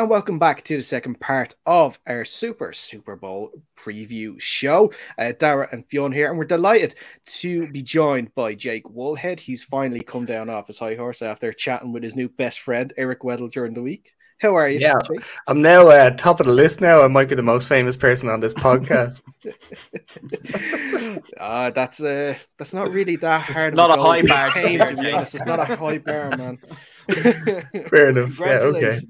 and welcome back to the second part of our Super Super Bowl preview show. Uh, Dara and Fionn here, and we're delighted to be joined by Jake Woolhead. He's finally come down off his high horse after chatting with his new best friend, Eric Weddle, during the week. How are you? Yeah, Jake? I'm now uh, top of the list. Now I might be the most famous person on this podcast. uh, that's uh, that's not really that hard. It's not a high bar. It's not a high bar, man. Fair enough. Yeah, okay.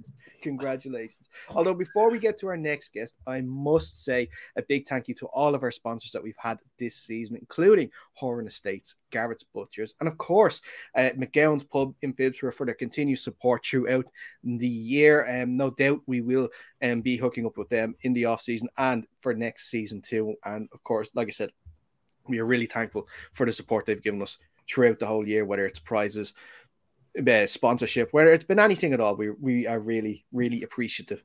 Congratulations. Although, before we get to our next guest, I must say a big thank you to all of our sponsors that we've had this season, including Horan Estates, Garrett's Butchers, and of course, uh, McGowan's Pub in Phibsborough for their continued support throughout the year. Um, no doubt we will um, be hooking up with them in the off season and for next season too. And of course, like I said, we are really thankful for the support they've given us throughout the whole year, whether it's prizes, uh, sponsorship, whether it's been anything at all, we we are really really appreciative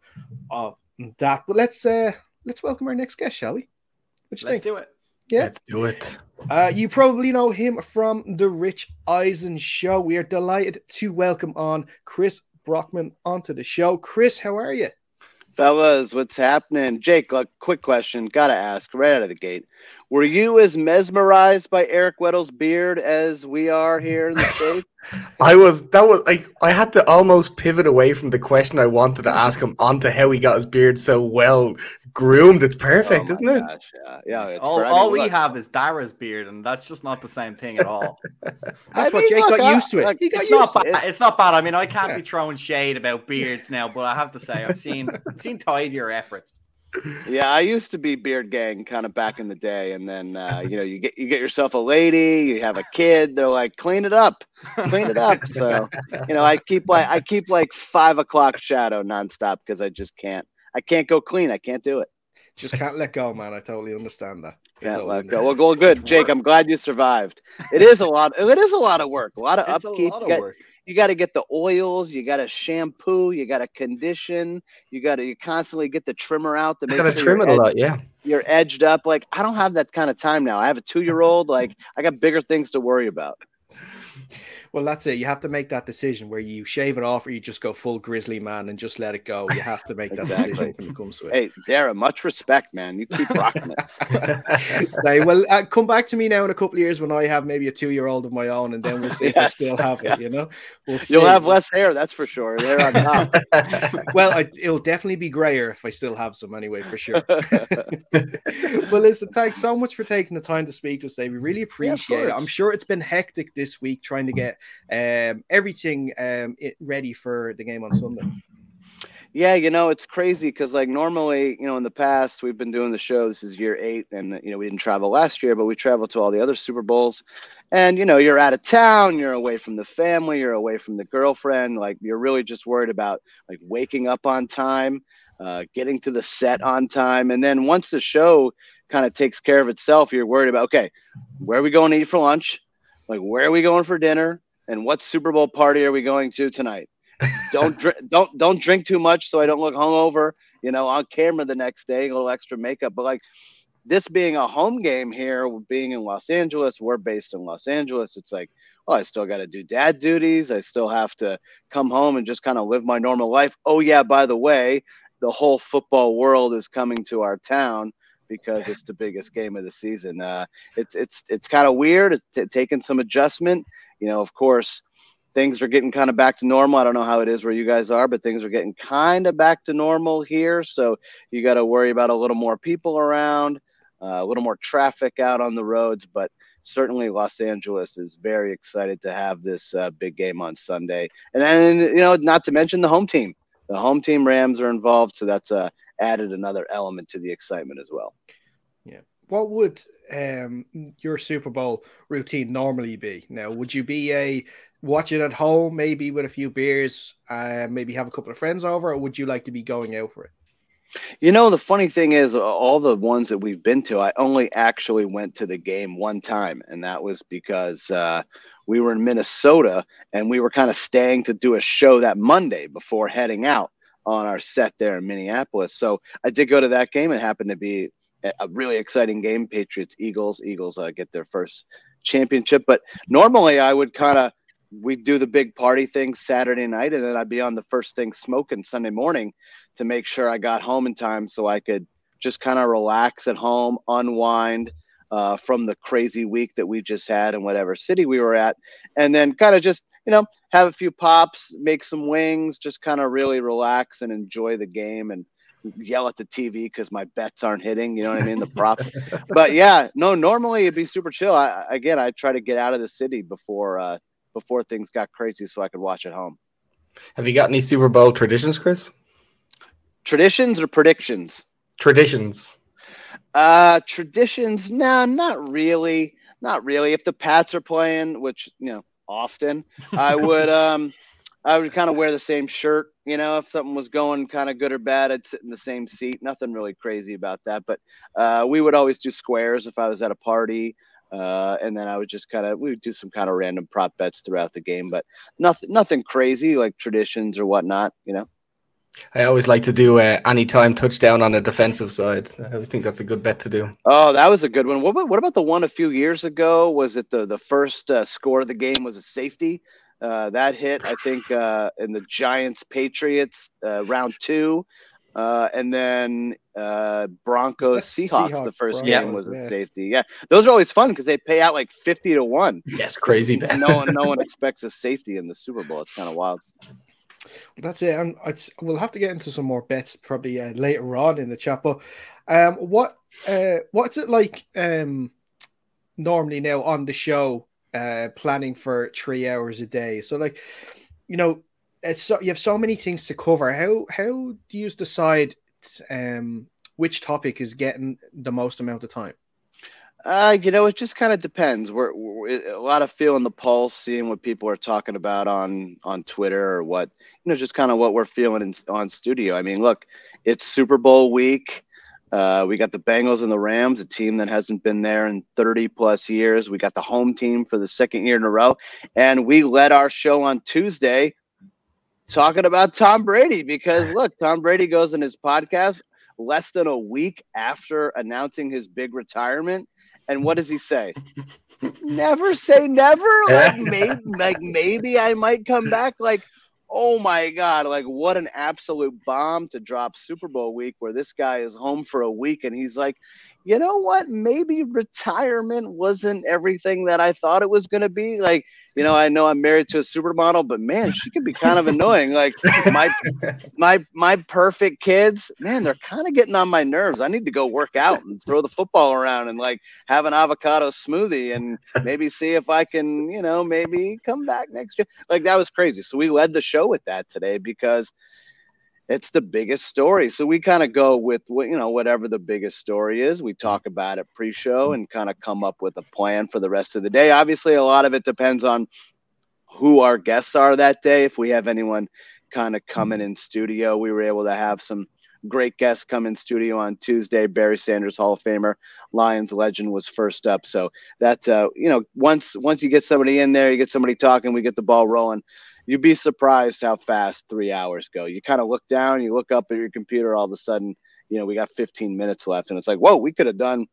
of that. But let's uh let's welcome our next guest, shall we? What you let's think? do it. Yeah, let's do it. Uh, you probably know him from the Rich Eisen show. We are delighted to welcome on Chris Brockman onto the show. Chris, how are you? Fellas, what's happening? Jake, a quick question. Gotta ask right out of the gate. Were you as mesmerized by Eric Weddle's beard as we are here in the States? I was that was like I had to almost pivot away from the question I wanted to ask him onto how he got his beard so well groomed. It's perfect, oh isn't it? Gosh, yeah, yeah. all, all we have is Dara's beard, and that's just not the same thing at all. that's I what mean, Jake got used to it. Like, it's not bad. It. It's not bad. I mean, I can't yeah. be throwing shade about beards now, but I have to say, I've seen I've seen tidier efforts. Yeah, I used to be beard gang kind of back in the day, and then uh, you know you get you get yourself a lady, you have a kid. They're like, clean it up, clean it up. So you know, I keep like I keep like five o'clock shadow nonstop because I just can't I can't go clean. I can't do it. Just can't let go, man. I totally understand that. Can't totally let go. Well, well, good, Jake. I'm glad you survived. It is a lot. It is a lot of work. A lot of it's upkeep. Lot of you, got, you got to get the oils. You got to shampoo. You got to condition. You got to you constantly get the trimmer out to make. Got to trim it a lot. Yeah. You're edged up. Like I don't have that kind of time now. I have a two year old. Like I got bigger things to worry about. Well, that's it. You have to make that decision where you shave it off or you just go full grizzly man and just let it go. You have to make that exactly. decision when it comes to it. Hey, Dara, much respect, man. You keep rocking it. so, well, uh, come back to me now in a couple of years when I have maybe a two year old of my own, and then we'll see yes. if I still have it. You know, we'll see. you'll have less hair, that's for sure. There on top. well, I, it'll definitely be grayer if I still have some anyway, for sure. well, listen, thanks so much for taking the time to speak to us today. We really appreciate yeah, it. I'm sure it's been hectic this week trying to get um, everything um, it, ready for the game on Sunday. Yeah, you know, it's crazy because like normally, you know, in the past we've been doing the show. This is year eight, and you know, we didn't travel last year, but we traveled to all the other Super Bowls. And you know, you're out of town, you're away from the family, you're away from the girlfriend. Like you're really just worried about like waking up on time, uh, getting to the set on time, and then once the show kind of takes care of itself, you're worried about okay, where are we going to eat for lunch? Like where are we going for dinner? And what Super Bowl party are we going to tonight? Don't drink, don't don't drink too much so I don't look hungover. You know, on camera the next day, a little extra makeup. But like this being a home game here, being in Los Angeles, we're based in Los Angeles. It's like, oh, I still got to do dad duties. I still have to come home and just kind of live my normal life. Oh yeah, by the way, the whole football world is coming to our town because it's the biggest game of the season. Uh, it's it's it's kind of weird. It's t- taking some adjustment you know, of course, things are getting kind of back to normal. I don't know how it is where you guys are, but things are getting kind of back to normal here. So you got to worry about a little more people around, uh, a little more traffic out on the roads. But certainly, Los Angeles is very excited to have this uh, big game on Sunday. And then, you know, not to mention the home team. The home team Rams are involved, so that's uh, added another element to the excitement as well. What would um, your Super Bowl routine normally be? Now, would you be a watch it at home, maybe with a few beers, uh, maybe have a couple of friends over, or would you like to be going out for it? You know, the funny thing is, all the ones that we've been to, I only actually went to the game one time, and that was because uh, we were in Minnesota and we were kind of staying to do a show that Monday before heading out on our set there in Minneapolis. So I did go to that game. It happened to be a really exciting game. Patriots Eagles. Eagles uh, get their first championship. But normally I would kind of we'd do the big party thing Saturday night, and then I'd be on the first thing smoking Sunday morning to make sure I got home in time so I could just kind of relax at home, unwind uh, from the crazy week that we just had in whatever city we were at, and then kind of just you know have a few pops, make some wings, just kind of really relax and enjoy the game and yell at the TV because my bets aren't hitting. You know what I mean? The props. but yeah, no. Normally it'd be super chill. I, again, I try to get out of the city before uh, before things got crazy, so I could watch at home. Have you got any Super Bowl traditions, Chris? Traditions or predictions? Traditions. Uh, traditions? No, not really. Not really. If the Pats are playing, which you know often, I would um, I would kind of wear the same shirt. You know, if something was going kind of good or bad, I'd sit in the same seat. Nothing really crazy about that. But uh, we would always do squares if I was at a party. Uh, and then I would just kind of we would do some kind of random prop bets throughout the game, but nothing nothing crazy like traditions or whatnot, you know. I always like to do uh, anytime touchdown on the defensive side. I always think that's a good bet to do. Oh, that was a good one. What about, what about the one a few years ago? Was it the the first uh, score of the game was a safety? Uh, that hit, I think, uh, in the Giants Patriots uh, round two. Uh, and then uh, Broncos Seahawks, Seahawks, the first Broncos, game was yeah. safety. Yeah, those are always fun because they pay out like fifty to one. Yes, crazy. no one, no one expects a safety in the Super Bowl. It's kind of wild. That's it. And I, we'll have to get into some more bets probably uh, later on in the chat. But um, what uh, what's it like um, normally now on the show? Uh, planning for three hours a day. So like, you know, it's so you have so many things to cover. How how do you decide um, which topic is getting the most amount of time? Uh, you know, it just kind of depends. We're, we're, a lot of feeling the pulse, seeing what people are talking about on on Twitter or what you know, just kind of what we're feeling in, on studio. I mean, look, it's Super Bowl week. Uh, we got the Bengals and the Rams, a team that hasn't been there in 30 plus years. We got the home team for the second year in a row, and we led our show on Tuesday talking about Tom Brady because look, Tom Brady goes in his podcast less than a week after announcing his big retirement. And what does he say? never say never. Like maybe, like maybe I might come back. Like, oh my god! Like what an absolute bomb to drop Super Bowl week, where this guy is home for a week, and he's like, you know what? Maybe retirement wasn't everything that I thought it was going to be. Like you know, I know I'm married to a supermodel, but man, she can be kind of annoying. Like my my my perfect kids, man, they're kind of getting on my nerves. I need to go work out and throw the football around and like have an avocado smoothie and maybe see if I can, you know, maybe come back next year. Like that was crazy. So we led the show with that today because it's the biggest story. So we kind of go with what you know, whatever the biggest story is. We talk about it pre-show and kind of come up with a plan for the rest of the day. Obviously, a lot of it depends on who our guests are that day. If we have anyone kind of coming in studio, we were able to have some great guests come in studio on Tuesday. Barry Sanders, Hall of Famer, Lions legend, was first up. So that uh, you know, once once you get somebody in there, you get somebody talking, we get the ball rolling you'd be surprised how fast three hours go. You kind of look down, you look up at your computer, all of a sudden, you know, we got 15 minutes left, and it's like, whoa, we could have done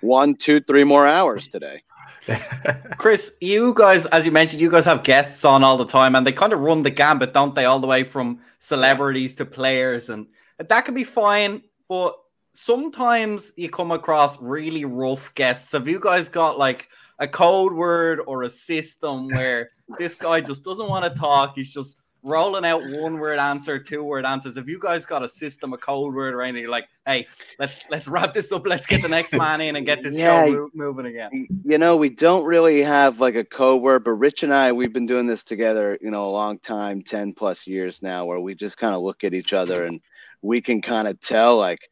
one, two, three more hours today. Chris, you guys, as you mentioned, you guys have guests on all the time, and they kind of run the gambit, don't they? All the way from celebrities to players, and that can be fine, but sometimes you come across really rough guests. Have you guys got like a code word or a system where this guy just doesn't want to talk. He's just rolling out one word answer, two word answers. If you guys got a system, a code word or anything, you're like, hey, let's let's wrap this up. Let's get the next man in and get this yeah, show moving again. You know, we don't really have like a code word, but Rich and I, we've been doing this together, you know, a long time, 10 plus years now, where we just kind of look at each other and we can kind of tell like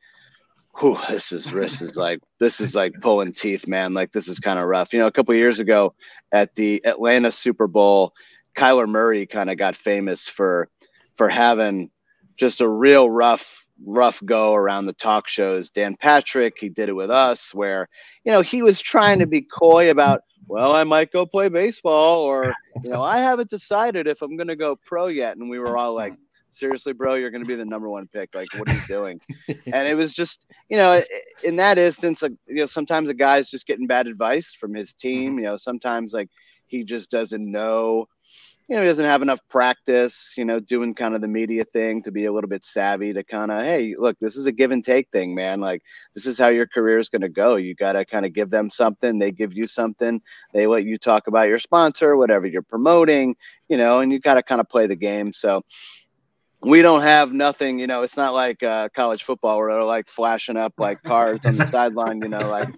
whew, this is this is like this is like pulling teeth, man. Like this is kind of rough. You know, a couple years ago at the Atlanta Super Bowl, Kyler Murray kind of got famous for for having just a real rough rough go around the talk shows. Dan Patrick, he did it with us, where you know he was trying to be coy about. Well, I might go play baseball, or you know, I haven't decided if I'm going to go pro yet. And we were all like, seriously, bro, you're going to be the number one pick. Like, what are you doing? and it was just, you know, in that instance, like, you know, sometimes a guy's just getting bad advice from his team. Mm-hmm. You know, sometimes like he just doesn't know you know, he doesn't have enough practice, you know, doing kind of the media thing to be a little bit savvy to kind of, hey, look, this is a give and take thing, man. Like, this is how your career is going to go. You got to kind of give them something, they give you something, they let you talk about your sponsor, whatever you're promoting, you know, and you got to kind of play the game. So, we don't have nothing, you know, it's not like uh, college football where they're like flashing up like cards on the sideline, you know, like,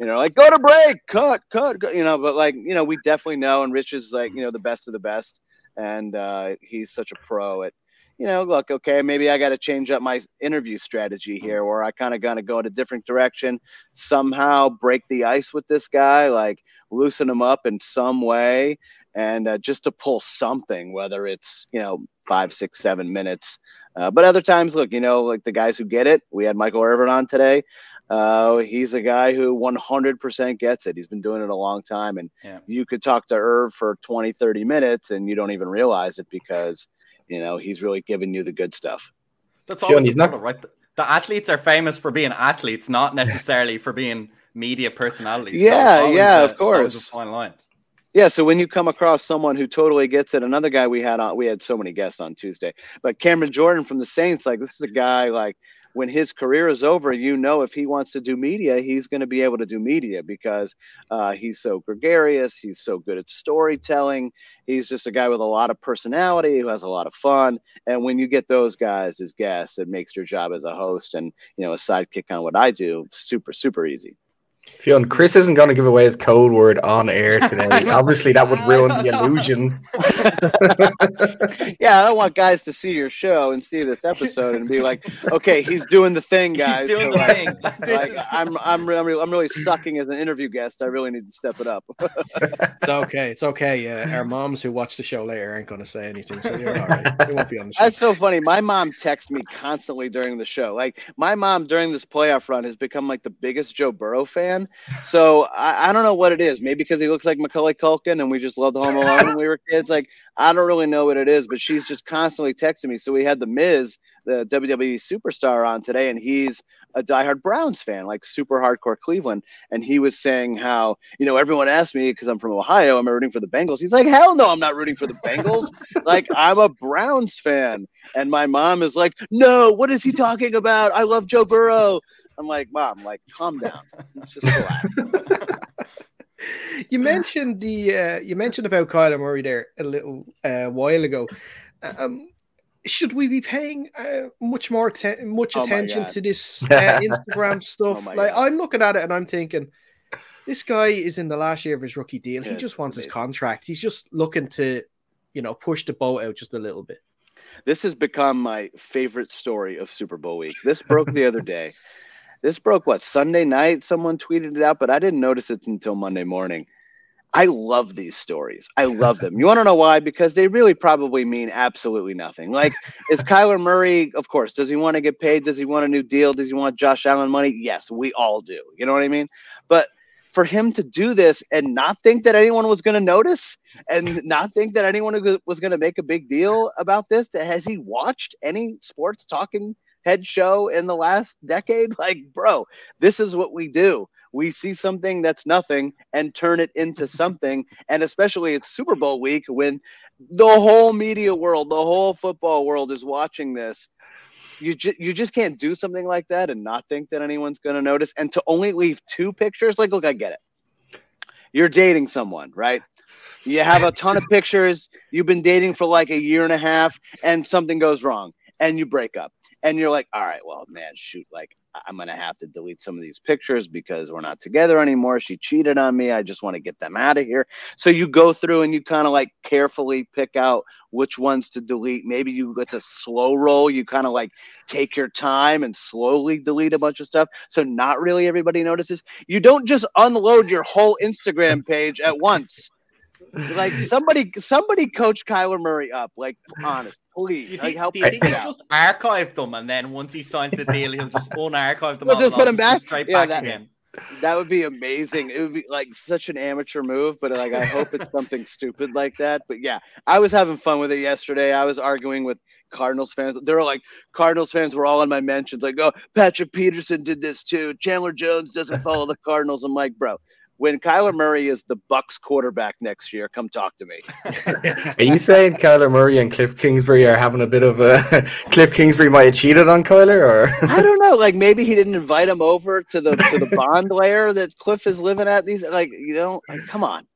you know, like go to break, cut, cut, cut, you know, but like, you know, we definitely know. And Rich is like, you know, the best of the best. And uh, he's such a pro at, you know, look, okay, maybe I got to change up my interview strategy here where I kind of got to go in a different direction, somehow break the ice with this guy, like loosen him up in some way and uh, just to pull something, whether it's you know five, six, seven minutes. Uh, but other times, look, you know, like the guys who get it. We had Michael Irvin on today. Uh, he's a guy who 100% gets it. He's been doing it a long time. And yeah. you could talk to Irv for 20, 30 minutes and you don't even realize it because, you know, he's really giving you the good stuff. That's all he's not right. The athletes are famous for being athletes, not necessarily for being media personalities. Yeah, so yeah, a, of course. fine line. Yeah, so when you come across someone who totally gets it, another guy we had on, we had so many guests on Tuesday, but Cameron Jordan from the Saints, like this is a guy like when his career is over, you know, if he wants to do media, he's going to be able to do media because uh, he's so gregarious, he's so good at storytelling, he's just a guy with a lot of personality who has a lot of fun, and when you get those guys as guests, it makes your job as a host and you know a sidekick on what I do super super easy. Fionn, Chris isn't going to give away his code word on air today. Obviously, that would ruin the illusion. yeah, I don't want guys to see your show and see this episode and be like, "Okay, he's doing the thing, guys." He's doing so, the like, thing. Like, I'm, I'm, I'm, really, I'm really sucking as an interview guest. I really need to step it up. it's okay. It's okay. Uh, our moms who watch the show later aren't going to say anything, so you're all right. They won't be on the show. That's so funny. My mom texts me constantly during the show. Like my mom during this playoff run has become like the biggest Joe Burrow fan fan. So I, I, don't know what it is. Maybe because he looks like Macaulay Culkin and we just loved Home Alone when we were kids. Like I don't really know what it is, but she's just constantly texting me. So we had the Miz, the WWE superstar, on today, and he's a diehard Browns fan, like super hardcore Cleveland. And he was saying how, you know, everyone asked me because I'm from Ohio, am I rooting for the Bengals? He's like, hell no, I'm not rooting for the Bengals. like, I'm a Browns fan. And my mom is like, no, what is he talking about? I love Joe Burrow. I'm like, mom, like, calm down. just relax. you mentioned the uh, you mentioned about Kyler Murray there a little uh, while ago. Um, should we be paying uh, much more te- much oh attention to this uh, Instagram stuff? Oh like God. I'm looking at it and I'm thinking, this guy is in the last year of his rookie deal. Yeah, he just wants his contract. He's just looking to, you know, push the boat out just a little bit. This has become my favorite story of Super Bowl week. This broke the other day. This broke what Sunday night? Someone tweeted it out, but I didn't notice it until Monday morning. I love these stories. I love them. You want to know why? Because they really probably mean absolutely nothing. Like, is Kyler Murray, of course, does he want to get paid? Does he want a new deal? Does he want Josh Allen money? Yes, we all do. You know what I mean? But for him to do this and not think that anyone was going to notice and not think that anyone was going to make a big deal about this, has he watched any sports talking head show in the last decade. Like, bro, this is what we do. We see something that's nothing and turn it into something. And especially it's Super Bowl week when the whole media world, the whole football world is watching this. You, ju- you just can't do something like that and not think that anyone's going to notice. And to only leave two pictures, like, look, I get it. You're dating someone, right? You have a ton of pictures. You've been dating for like a year and a half, and something goes wrong, and you break up and you're like, all right, well, man, shoot, like I'm gonna have to delete some of these pictures because we're not together anymore. She cheated on me. I just want to get them out of here. So you go through and you kind of like carefully pick out which ones to delete. Maybe you it's a slow roll. You kind of like take your time and slowly delete a bunch of stuff. So not really everybody notices. You don't just unload your whole Instagram page at once like somebody, somebody coach Kyler Murray up. Like, honest, please. You think, like, do you think he'll just archive them, and then once he signs the deal, he'll just unarchive them. We'll just put them back straight yeah, back that, again. That would be amazing. It would be like such an amateur move, but like I hope it's something stupid like that. But yeah, I was having fun with it yesterday. I was arguing with Cardinals fans. They were like, Cardinals fans were all in my mentions, like, oh, Patrick Peterson did this too. Chandler Jones doesn't follow the Cardinals. I'm like, bro, when Kyler Murray is the Bucs quarterback next year, come talk to me. Are you saying Kyler Murray and Cliff Kingsbury are having a bit of a Cliff Kingsbury might have cheated on Kyler, or I don't know. Like maybe he didn't invite him over to the to the bond layer that Cliff is living at. These like you know, like, come on,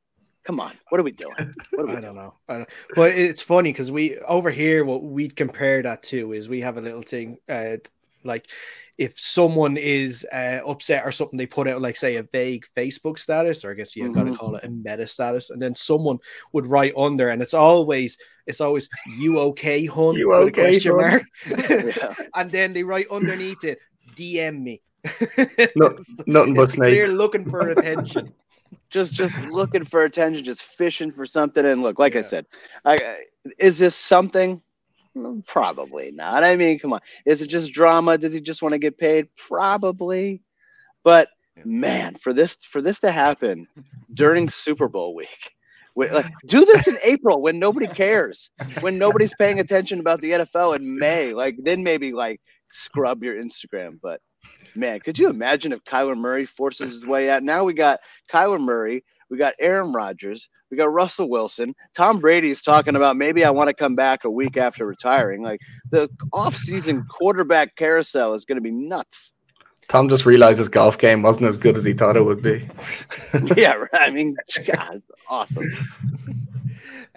come on. What are we doing? What are we I doing? don't know. I don't, but it's funny because we over here what we'd compare that to is we have a little thing uh, like if someone is uh, upset or something, they put out like say a vague Facebook status, or I guess you got to call it a meta status, and then someone would write under, and it's always it's always you okay, hun? You okay, question mark. Yeah. and then they write underneath it, DM me. No- nothing but snakes? looking for attention. just just looking for attention, just fishing for something. And look, like I said, I- is this something? Probably not. I mean, come on. Is it just drama? Does he just want to get paid? Probably. But man, for this for this to happen during Super Bowl week, like, do this in April when nobody cares, when nobody's paying attention about the NFL in May. Like then maybe like scrub your Instagram. But man, could you imagine if Kyler Murray forces his way out? Now we got Kyler Murray, we got Aaron Rodgers, we got Russell Wilson. Tom Brady's talking about maybe I want to come back a week after retiring. Like the offseason quarterback carousel is going to be nuts. Tom just realized his golf game wasn't as good as he thought it would be. yeah, right. I mean, God, awesome.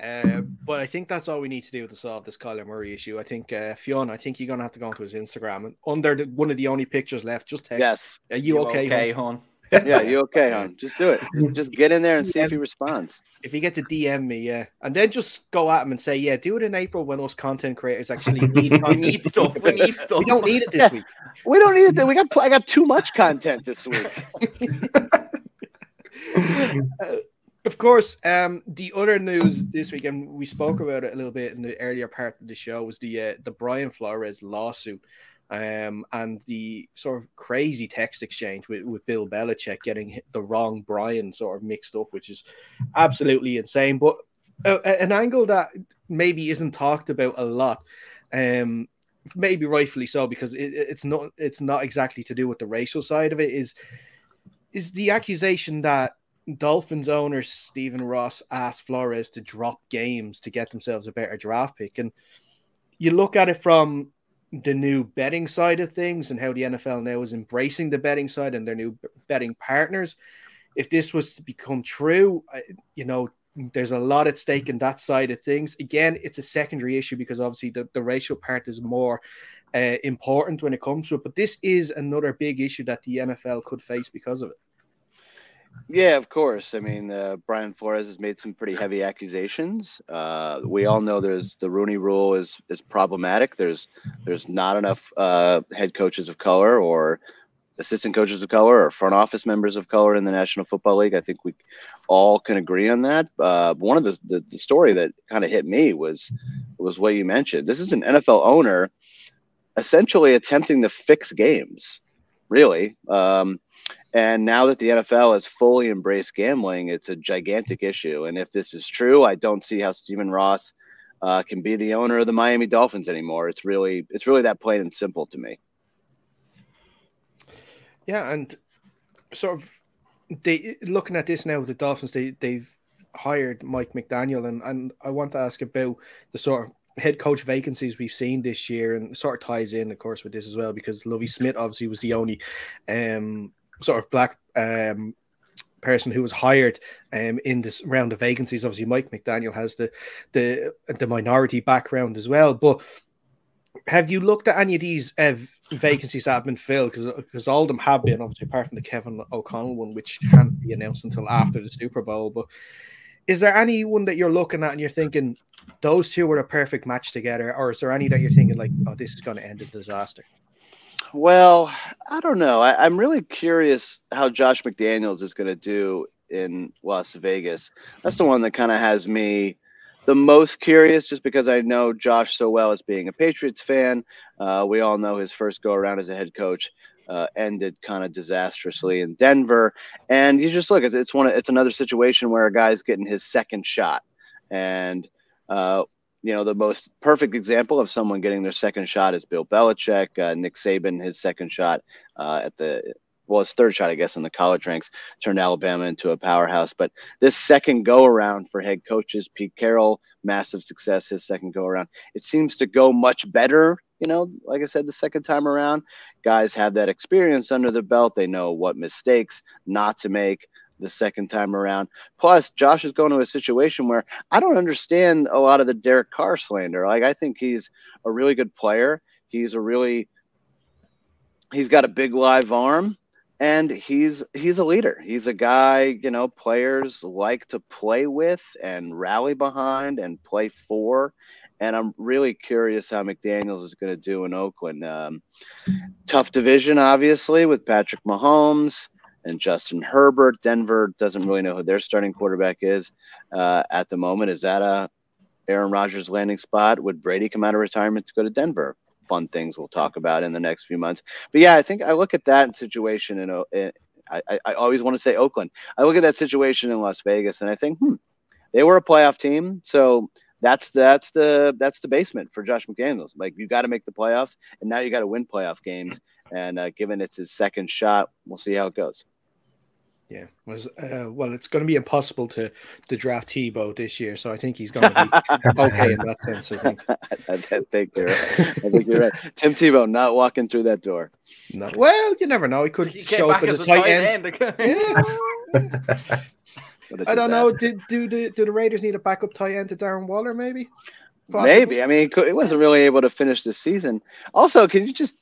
Uh, but I think that's all we need to do to solve this Kyler Murray issue. I think uh, Fionn, I think you're gonna have to go onto his Instagram and under the, one of the only pictures left, just text. Yes. Are you, okay? Okay, hon? hon. Yeah, you okay, hon? Just do it. Just, just get in there and see if he responds. If he gets a DM me, yeah, and then just go at him and say, yeah, do it in April when us content creators actually need. We need stuff. We need stuff. we don't need it this Yeah. week. We don't need it. We got I got too much content this week. Uh, of course, um, the other news this week, and we spoke about it a little bit in the earlier part of the show, was the uh, the Brian Flores lawsuit, um, and the sort of crazy text exchange with, with Bill Belichick getting the wrong Brian sort of mixed up, which is absolutely insane. But uh, an angle that maybe isn't talked about a lot, um, maybe rightfully so, because it, it's not it's not exactly to do with the racial side of it. Is is the accusation that Dolphins owner Stephen Ross asked Flores to drop games to get themselves a better draft pick. And you look at it from the new betting side of things and how the NFL now is embracing the betting side and their new betting partners. If this was to become true, you know, there's a lot at stake in that side of things. Again, it's a secondary issue because obviously the, the racial part is more uh, important when it comes to it. But this is another big issue that the NFL could face because of it. Yeah, of course. I mean, uh, Brian Flores has made some pretty heavy accusations. Uh, we all know there's the Rooney Rule is is problematic. There's there's not enough uh, head coaches of color or assistant coaches of color or front office members of color in the National Football League. I think we all can agree on that. Uh, one of the, the the story that kind of hit me was was what you mentioned. This is an NFL owner essentially attempting to fix games. Really. Um, and now that the NFL has fully embraced gambling, it's a gigantic issue. And if this is true, I don't see how Stephen Ross uh, can be the owner of the Miami Dolphins anymore. It's really, it's really that plain and simple to me. Yeah, and sort of they looking at this now, the Dolphins they they've hired Mike McDaniel, and and I want to ask about the sort of head coach vacancies we've seen this year, and sort of ties in, of course, with this as well because Lovie Smith obviously was the only um sort of black um person who was hired um in this round of vacancies. Obviously, Mike McDaniel has the the the minority background as well, but have you looked at any of these uh, vacancies that have been filled? Because all of them have been, obviously, apart from the Kevin O'Connell one, which can't be announced until after the Super Bowl. But is there any one that you're looking at and you're thinking those two were a perfect match together, or is there any that you're thinking like, oh, this is going to end in disaster? Well, I don't know. I, I'm really curious how Josh McDaniels is going to do in Las Vegas. That's the one that kind of has me the most curious, just because I know Josh so well as being a Patriots fan. Uh, we all know his first go around as a head coach uh, ended kind of disastrously in Denver, and you just look. It's, it's one. It's another situation where a guy's getting his second shot, and uh, you know, the most perfect example of someone getting their second shot is Bill Belichick. Uh, Nick Saban, his second shot uh, at the well, his third shot, I guess, in the college ranks, turned Alabama into a powerhouse. But this second go around for head coaches, Pete Carroll, massive success, his second go around. It seems to go much better, you know, like I said, the second time around. Guys have that experience under the belt. They know what mistakes not to make the second time around. Plus, Josh is going to a situation where I don't understand a lot of the Derek Carr slander. Like, I think he's a really good player. He's a really, he's got a big live arm and he's he's a leader. He's a guy, you know, players like to play with and rally behind and play for. And I'm really curious how McDaniels is going to do in Oakland. Um, tough division, obviously, with Patrick Mahomes and Justin Herbert. Denver doesn't really know who their starting quarterback is uh, at the moment. Is that a Aaron Rodgers landing spot? Would Brady come out of retirement to go to Denver? fun things we'll talk about in the next few months. But yeah, I think I look at that situation and I, I always want to say Oakland. I look at that situation in Las Vegas and I think, hmm, they were a playoff team, so that's that's the that's the basement for Josh McDaniels. Like you got to make the playoffs, and now you got to win playoff games. And uh, given it's his second shot, we'll see how it goes. Yeah, was uh, well, it's going to be impossible to to draft Tebow this year, so I think he's going to be okay in that sense. I think. I, think you're right. I think you're right. Tim Tebow not walking through that door. No, well, you never know. He could he show up as a tight end. end. yeah. I don't know. Did do the do the Raiders need a backup tight end to Darren Waller? Maybe. Possibly? Maybe. I mean, he wasn't really able to finish the season. Also, can you just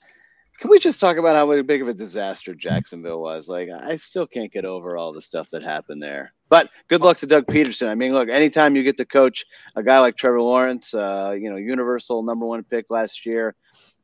can we just talk about how big of a disaster Jacksonville was? Like, I still can't get over all the stuff that happened there. But good luck to Doug Pederson. I mean, look, anytime you get to coach a guy like Trevor Lawrence, uh, you know, Universal number one pick last year,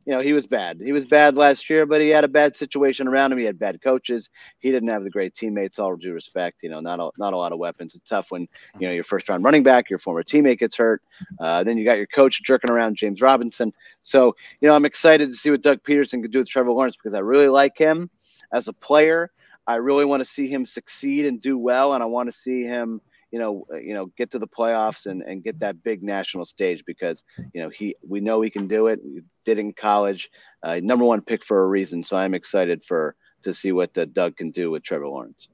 you know, he was bad. He was bad last year, but he had a bad situation around him. He had bad coaches. He didn't have the great teammates. All due respect, you know, not a, not a lot of weapons. It's tough when you know your first round running back, your former teammate gets hurt. Uh, then you got your coach jerking around, James Robinson. So you know, I'm excited to see what Doug Pederson can do with Trevor Lawrence because I really like him as a player. I really want to see him succeed and do well, and I want to see him you know, you know, get to the playoffs and, and get that big national stage because you know he we know he can do it. Did in college, uh, number one pick for a reason. So I'm excited for to see what the Doug can do with Trevor Lawrence.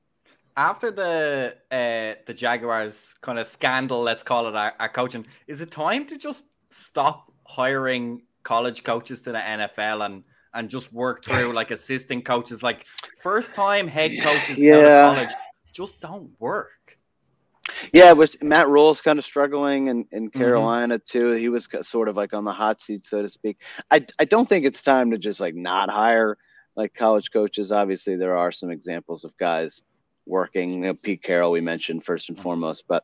After the uh, the Jaguars kind of scandal, let's call it, our, coaching, is it time to just stop hiring college coaches to the NFL and and just work through like assistant coaches, like first time head coaches yeah. college, just don't work. Yeah, was Matt Rhule's kind of struggling in, in mm-hmm. Carolina mm-hmm. too. He was sort of like on the hot seat, so to speak. I I don't think it's time to just like not hire like college coaches. Obviously, there are some examples of guys working. You know, Pete Carroll we mentioned first and mm-hmm. foremost, but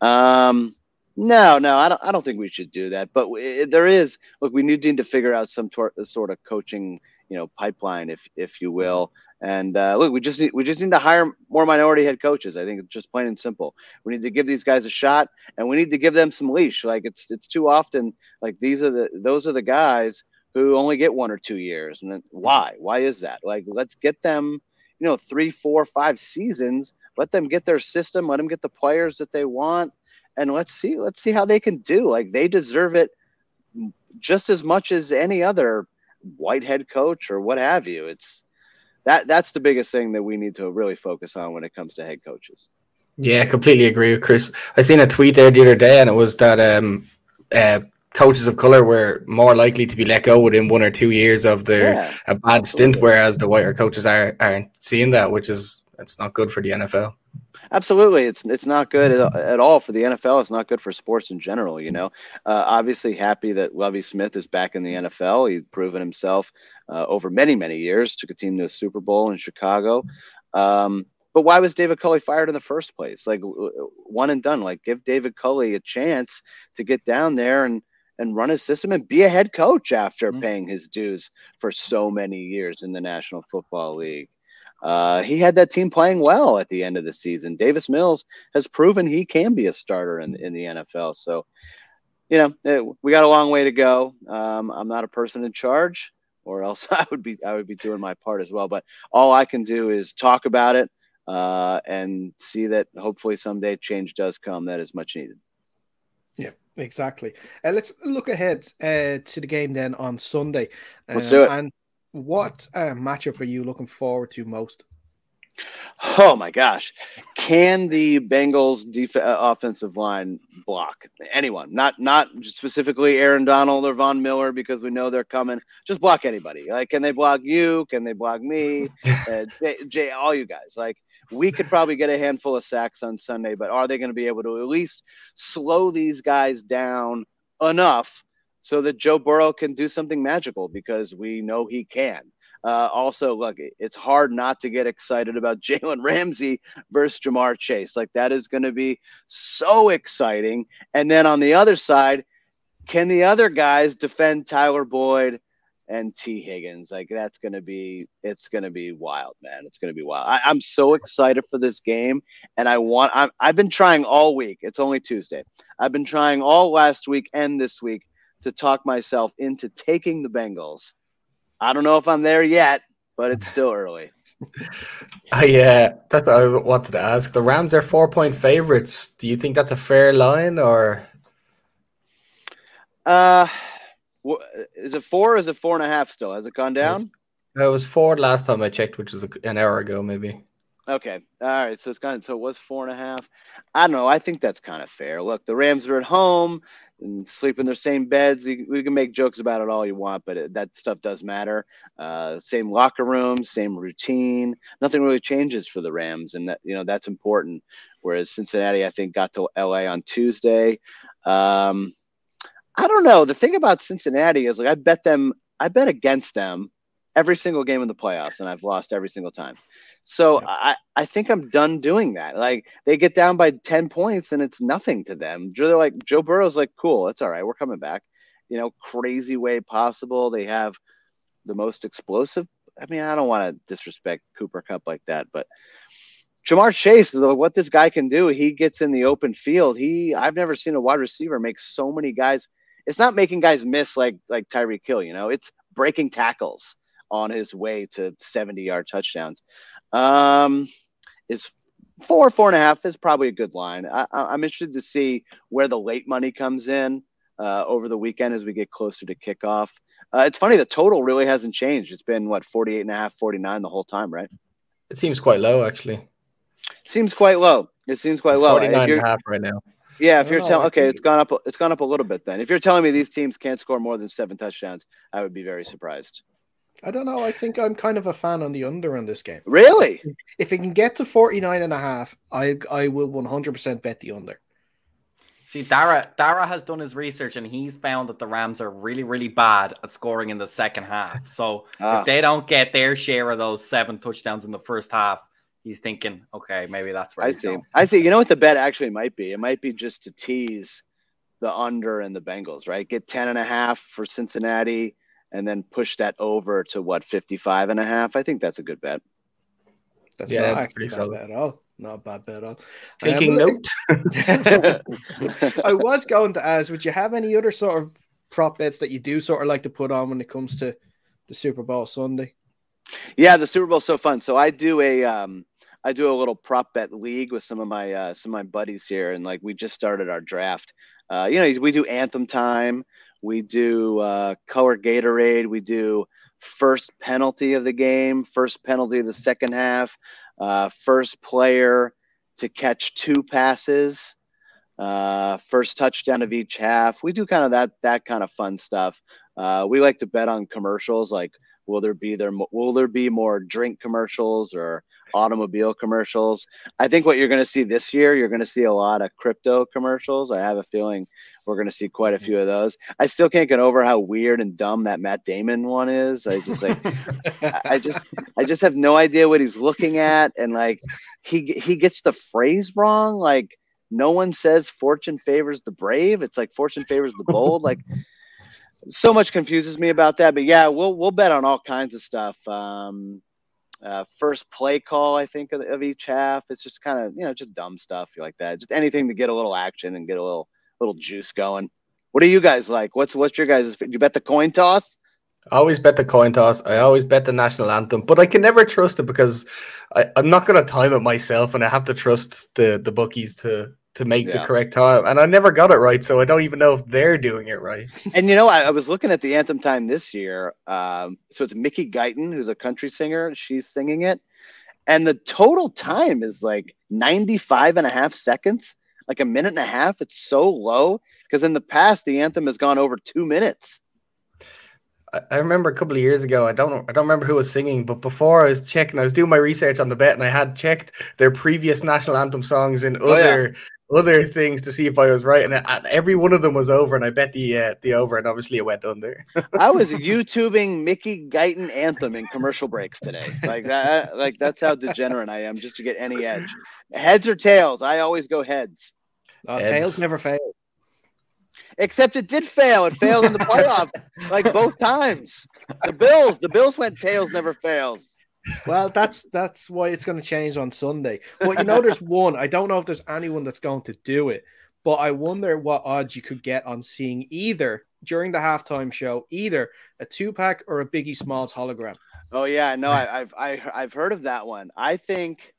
um, no, no, I don't. I don't think we should do that. But there is look, we need to figure out some tor- sort of coaching, you know, pipeline, if if you will. And uh, look, we just need, we just need to hire more minority head coaches. I think it's just plain and simple. We need to give these guys a shot, and we need to give them some leash. Like it's it's too often like these are the those are the guys who only get one or two years, and then why? Why is that? Like let's get them, you know, three, four, five seasons. Let them get their system. Let them get the players that they want, and let's see let's see how they can do. Like they deserve it just as much as any other white head coach or what have you. It's that that's the biggest thing that we need to really focus on when it comes to head coaches. Yeah, completely agree with Chris. I seen a tweet there the other day, and it was that um, uh, coaches of color were more likely to be let go within one or two years of their yeah, a bad stint, whereas the whiter coaches are aren't seeing that, which is it's not good for the NFL. Absolutely, it's it's not good at, at, all for the NFL. It's not good for sports in general. You know, uh, obviously happy that Lovie Smith is back in the NFL. He's proven himself uh, over many many years. Took a team to a Super Bowl in Chicago. Um, but why was David Culley fired in the first place? Like one and done. Like give David Culley a chance to get down there and and run his system and be a head coach after mm-hmm. paying his dues for so many years in the National Football League. Uh, he had that team playing well at the end of the season. Davis Mills has proven he can be a starter in, in the NFL. So, you know, it, we got a long way to go. Um, I'm not a person in charge, or else I would be I would be doing my part as well. But all I can do is talk about it uh, and see that hopefully someday change does come that is much needed. Yeah, exactly. Uh, let's look ahead uh, to the game then on Sunday. Let's do it. And what uh, matchup are you looking forward to most? Oh my gosh. Can the Bengals def- uh, offensive line block anyone? Not not specifically Aaron Donald or Von Miller because we know they're coming. Just block anybody. Like can they block you? Can they block me? uh, Jay, Jay, all you guys. Like we could probably get a handful of sacks on Sunday, but are they going to be able to at least slow these guys down enough so that Joe Burrow can do something magical because we know he can. Uh, also, look, it's hard not to get excited about Jalen Ramsey versus Ja'Marr Chase. Like that is going to be so exciting. And then on the other side, can the other guys defend Tyler Boyd and Tee Higgins? Like that's going to be, it's going to be wild, man. It's going to be wild. I, am so excited for this game, and I want. i I've been trying all week. It's only Tuesday. I've been trying all last week and this week to talk myself into taking the Bengals I don't know if I'm there yet, but it's still early. Uh, yeah, that's what I wanted to ask. The Rams are four point favorites. Do you think that's a fair line or? Uh, is it four? is it four and a half still? Has it gone down? It was four last time I checked, which was an hour ago, maybe. Okay, all right. So it's kind of so it was four and a half. I don't know. I think that's kind of fair. Look, the Rams are at home and sleep in their same beds. We can make jokes about it all you want, but it, that stuff does matter. Uh, same locker room, same routine. Nothing really changes for the Rams, and that you know that's important. Whereas Cincinnati, I think, got to LA on Tuesday. Um, I don't know. The thing about Cincinnati is like I bet them. I bet against them every single game in the playoffs, and I've lost every single time. So yeah. I, I think I'm done doing that. Like they get down by 10 points and it's nothing to them. They're like Joe Burrow's like, cool, it's all right, we're coming back. You know, crazy way possible. They have the most explosive. I mean, I don't want to disrespect Cooper Kupp like that, but Ja'Marr Chase, what this guy can do, he gets in the open field. He I've never seen a wide receiver make so many guys. It's not making guys miss like like Tyreek Hill, you know, it's breaking tackles on his way to 70 yard touchdowns. Um, is four, four and a half is probably a good line. I, am interested to see where the late money comes in uh, over the weekend as we get closer to kickoff. Uh, it's funny, the total really hasn't changed. It's been what 48 and a half, 49 the whole time, right? It seems quite low, actually. Seems quite low. It seems quite low. 49 and a half right now. Yeah, if you're telling, okay, it's gone up. It's gone up a little bit. Then, if you're telling me these teams can't score more than seven touchdowns, I would be very surprised. I don't know. I think I'm kind of a fan on the under on this game. Really? If it can get to 49 and a half, I I will 100% bet the under. See, Dara Dara has done his research and he's found that the Rams are really, really bad at scoring in the second half. So ah. if they don't get their share of those seven touchdowns in the first half, he's thinking, okay, maybe that's where I see. Going. I see. You know what the bet actually might be? It might be just to tease the under and the Bengals, right? Get 10 and a half for Cincinnati and then push that over to what 55 and a half. I think that's a good bet. That's yeah, that's pretty bad bet at all. Not bad bet at all. Taking um, note. I was going to ask, would you have any other sort of prop bets that you do sort of like to put on when it comes to the Super Bowl Sunday? Yeah, the Super Bowl's so fun. So I do a um I do a little prop bet league with some of my uh, some of my buddies here, and like we just started our draft. Uh, you know, we do anthem time. We do uh, color Gatorade. We do first penalty of the game, first penalty of the second half, uh, first player to catch two passes, uh, first touchdown of each half. We do kind of that that kind of fun stuff. Uh, we like to bet on commercials like will there be there will there be more drink commercials or automobile commercials. I think what you're going to see this year, you're going to see a lot of crypto commercials. I have a feeling we're going to see quite a few of those. I still can't get over how weird and dumb that Matt Damon one is. I just like, I just, I just have no idea what he's looking at, and like, he he gets the phrase wrong. Like, no one says fortune favors the brave. It's like fortune favors the bold. like, so much confuses me about that. But yeah, we'll we'll bet on all kinds of stuff. Um, uh, first play call, I think, of, of each half. It's just kind of you know just dumb stuff like that. Just anything to get a little action and get a little little juice going. What do you guys like? What's what's your guys? You bet the coin toss? I always bet the coin toss. I always bet the national anthem, but I can never trust it because I, am not going to time it myself, and I have to trust the the bookies to to make yeah. the correct time, and I never got it right, so I don't even know if they're doing it right. And you know, I, I was looking at the anthem time this year. Um, so it's Mickey Guyton, who's a country singer. She's singing it, and the total time is like 95 and a half seconds, like a minute and a half. It's so low because in the past the anthem has gone over two minutes. I remember a couple of years ago. I don't I don't remember who was singing, but before I was checking, I was doing my research on the bet, and I had checked their previous national anthem songs in oh, other yeah. other things to see if I was right, and, and, every one of them was over, and I bet the uh, the over, and obviously it went under. I was YouTubing Mickey Guyton anthem in commercial breaks today, like that. Like that's how degenerate I am, just to get any edge. Heads or tails? I always go heads. Uh, tails never fail. Except it did fail. It failed in the playoffs like both times. The Bills, the Bills went tails never fails. Well, that's that's why it's going to change on Sunday. Well, you know, there's one. I don't know if there's anyone that's going to do it, but I wonder what odds you could get on seeing either during the halftime show, either a Tupac or a Biggie Smalls hologram. Oh yeah, no, I, I've I, have i have heard of that one. I think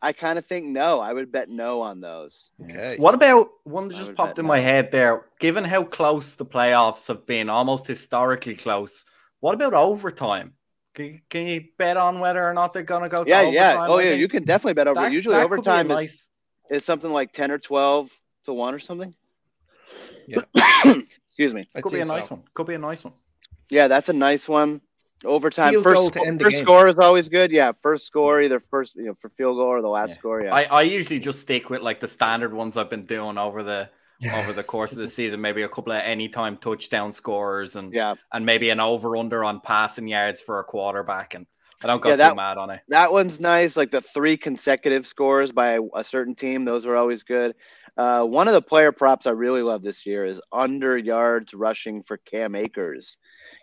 I kind of think no. I would bet no on those. Okay. What about one that just popped in no. my head there? Given how close the playoffs have been, almost historically close, what about overtime? Can you, can you bet on whether or not they're going to go yeah, Yeah, Oh, yeah. You can definitely bet over. That, Usually that overtime nice... is, is something like 10 or 12 to 1 or something. Yeah. Excuse me. Could be a nice so. one. Could be a nice one. Yeah, that's a nice one. Overtime field first, first score is always good. Yeah, first score either first you know for field goal or the last yeah. score. Yeah, I, I usually just stick with like the standard ones I've been doing over the yeah. over the course of the season. Maybe a couple of anytime touchdown scores and yeah, and maybe an over under on passing yards for a quarterback. And I don't go yeah, too that, mad on it. That one's nice. Like the three consecutive scores by a, a certain team, those are always good. Uh, one of the player props I really love this year is under yards rushing for Cam Akers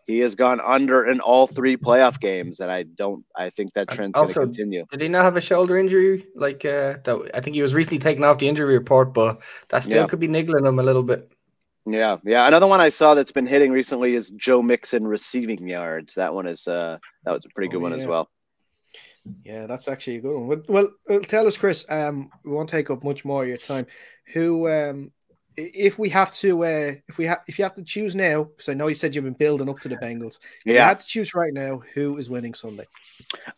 he has gone under in all three playoff games, and I don't. I think that trend's going to continue. Did he not have a shoulder injury? Like uh, that, I think he was recently taken off the injury report, but that still yeah. could be niggling him a little bit. Yeah, yeah. Another one I saw that's been hitting recently is Joe Mixon receiving yards. That one is uh, that was a pretty good oh, one yeah. as well. Yeah, that's actually a good one. Well, well, tell us, Chris. Um, we won't take up much more of your time. Who um if we have to, uh, if we have, if you have to choose now, because I know you said you've been building up to the Bengals. Yeah, you have to choose right now. Who is winning Sunday?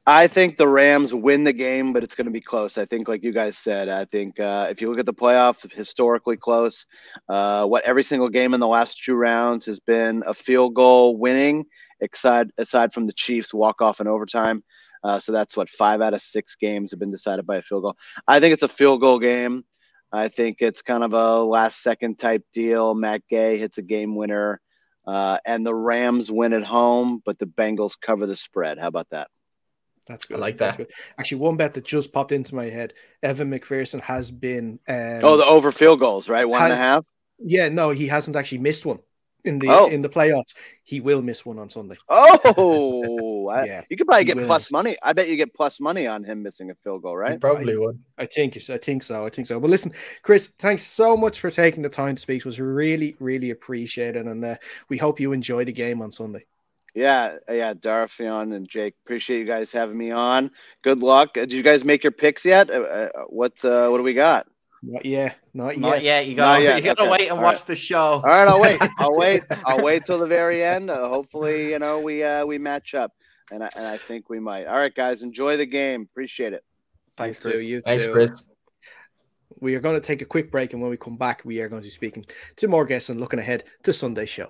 I think the Rams win the game, but it's going to be close. I think, like you guys said, I think uh, if you look at the playoff, historically close. Uh, what every single game in the last two rounds has been a field goal winning, aside aside from the Chiefs walk off in overtime. Uh, so that's what five out of six games have been decided by a field goal. I think it's a field goal game. I think it's kind of a last second type deal. Matt Gay hits a game winner, uh, and the Rams win at home, but the Bengals cover the spread. How about that? That's good. I like that. Actually, one bet that just popped into my head: Evan McPherson has been. Um, oh, the over field goals, right? One has, and a half. Yeah, no, he hasn't actually missed one in the oh. in the playoffs. He will miss one on Sunday. Oh, I, yeah. You could probably get plus money. I bet you get plus money on him missing a field goal, right? probably I, would. I think. I think so. I think so. But listen, Chris, thanks so much for taking the time to speak. It was really, really appreciated, and uh, we hope you enjoy the game on Sunday. Yeah, yeah, Darfion and Jake, appreciate you guys having me on. Good luck. Did you guys make your picks yet? Uh, uh what uh, what do we got? Not yet. Not, not yet. You gotta, you gotta okay. wait and All watch right. the show. All right, I'll wait. I'll wait. I'll wait till the very end. Uh, hopefully, you know, we uh, we match up, and I, and I think we might. All right, guys, enjoy the game. Appreciate it. Thanks, Chris. You too. Thanks. Chris. We are going to take a quick break, and when we come back, we are going to be speaking to more guests and looking ahead to Sunday's show.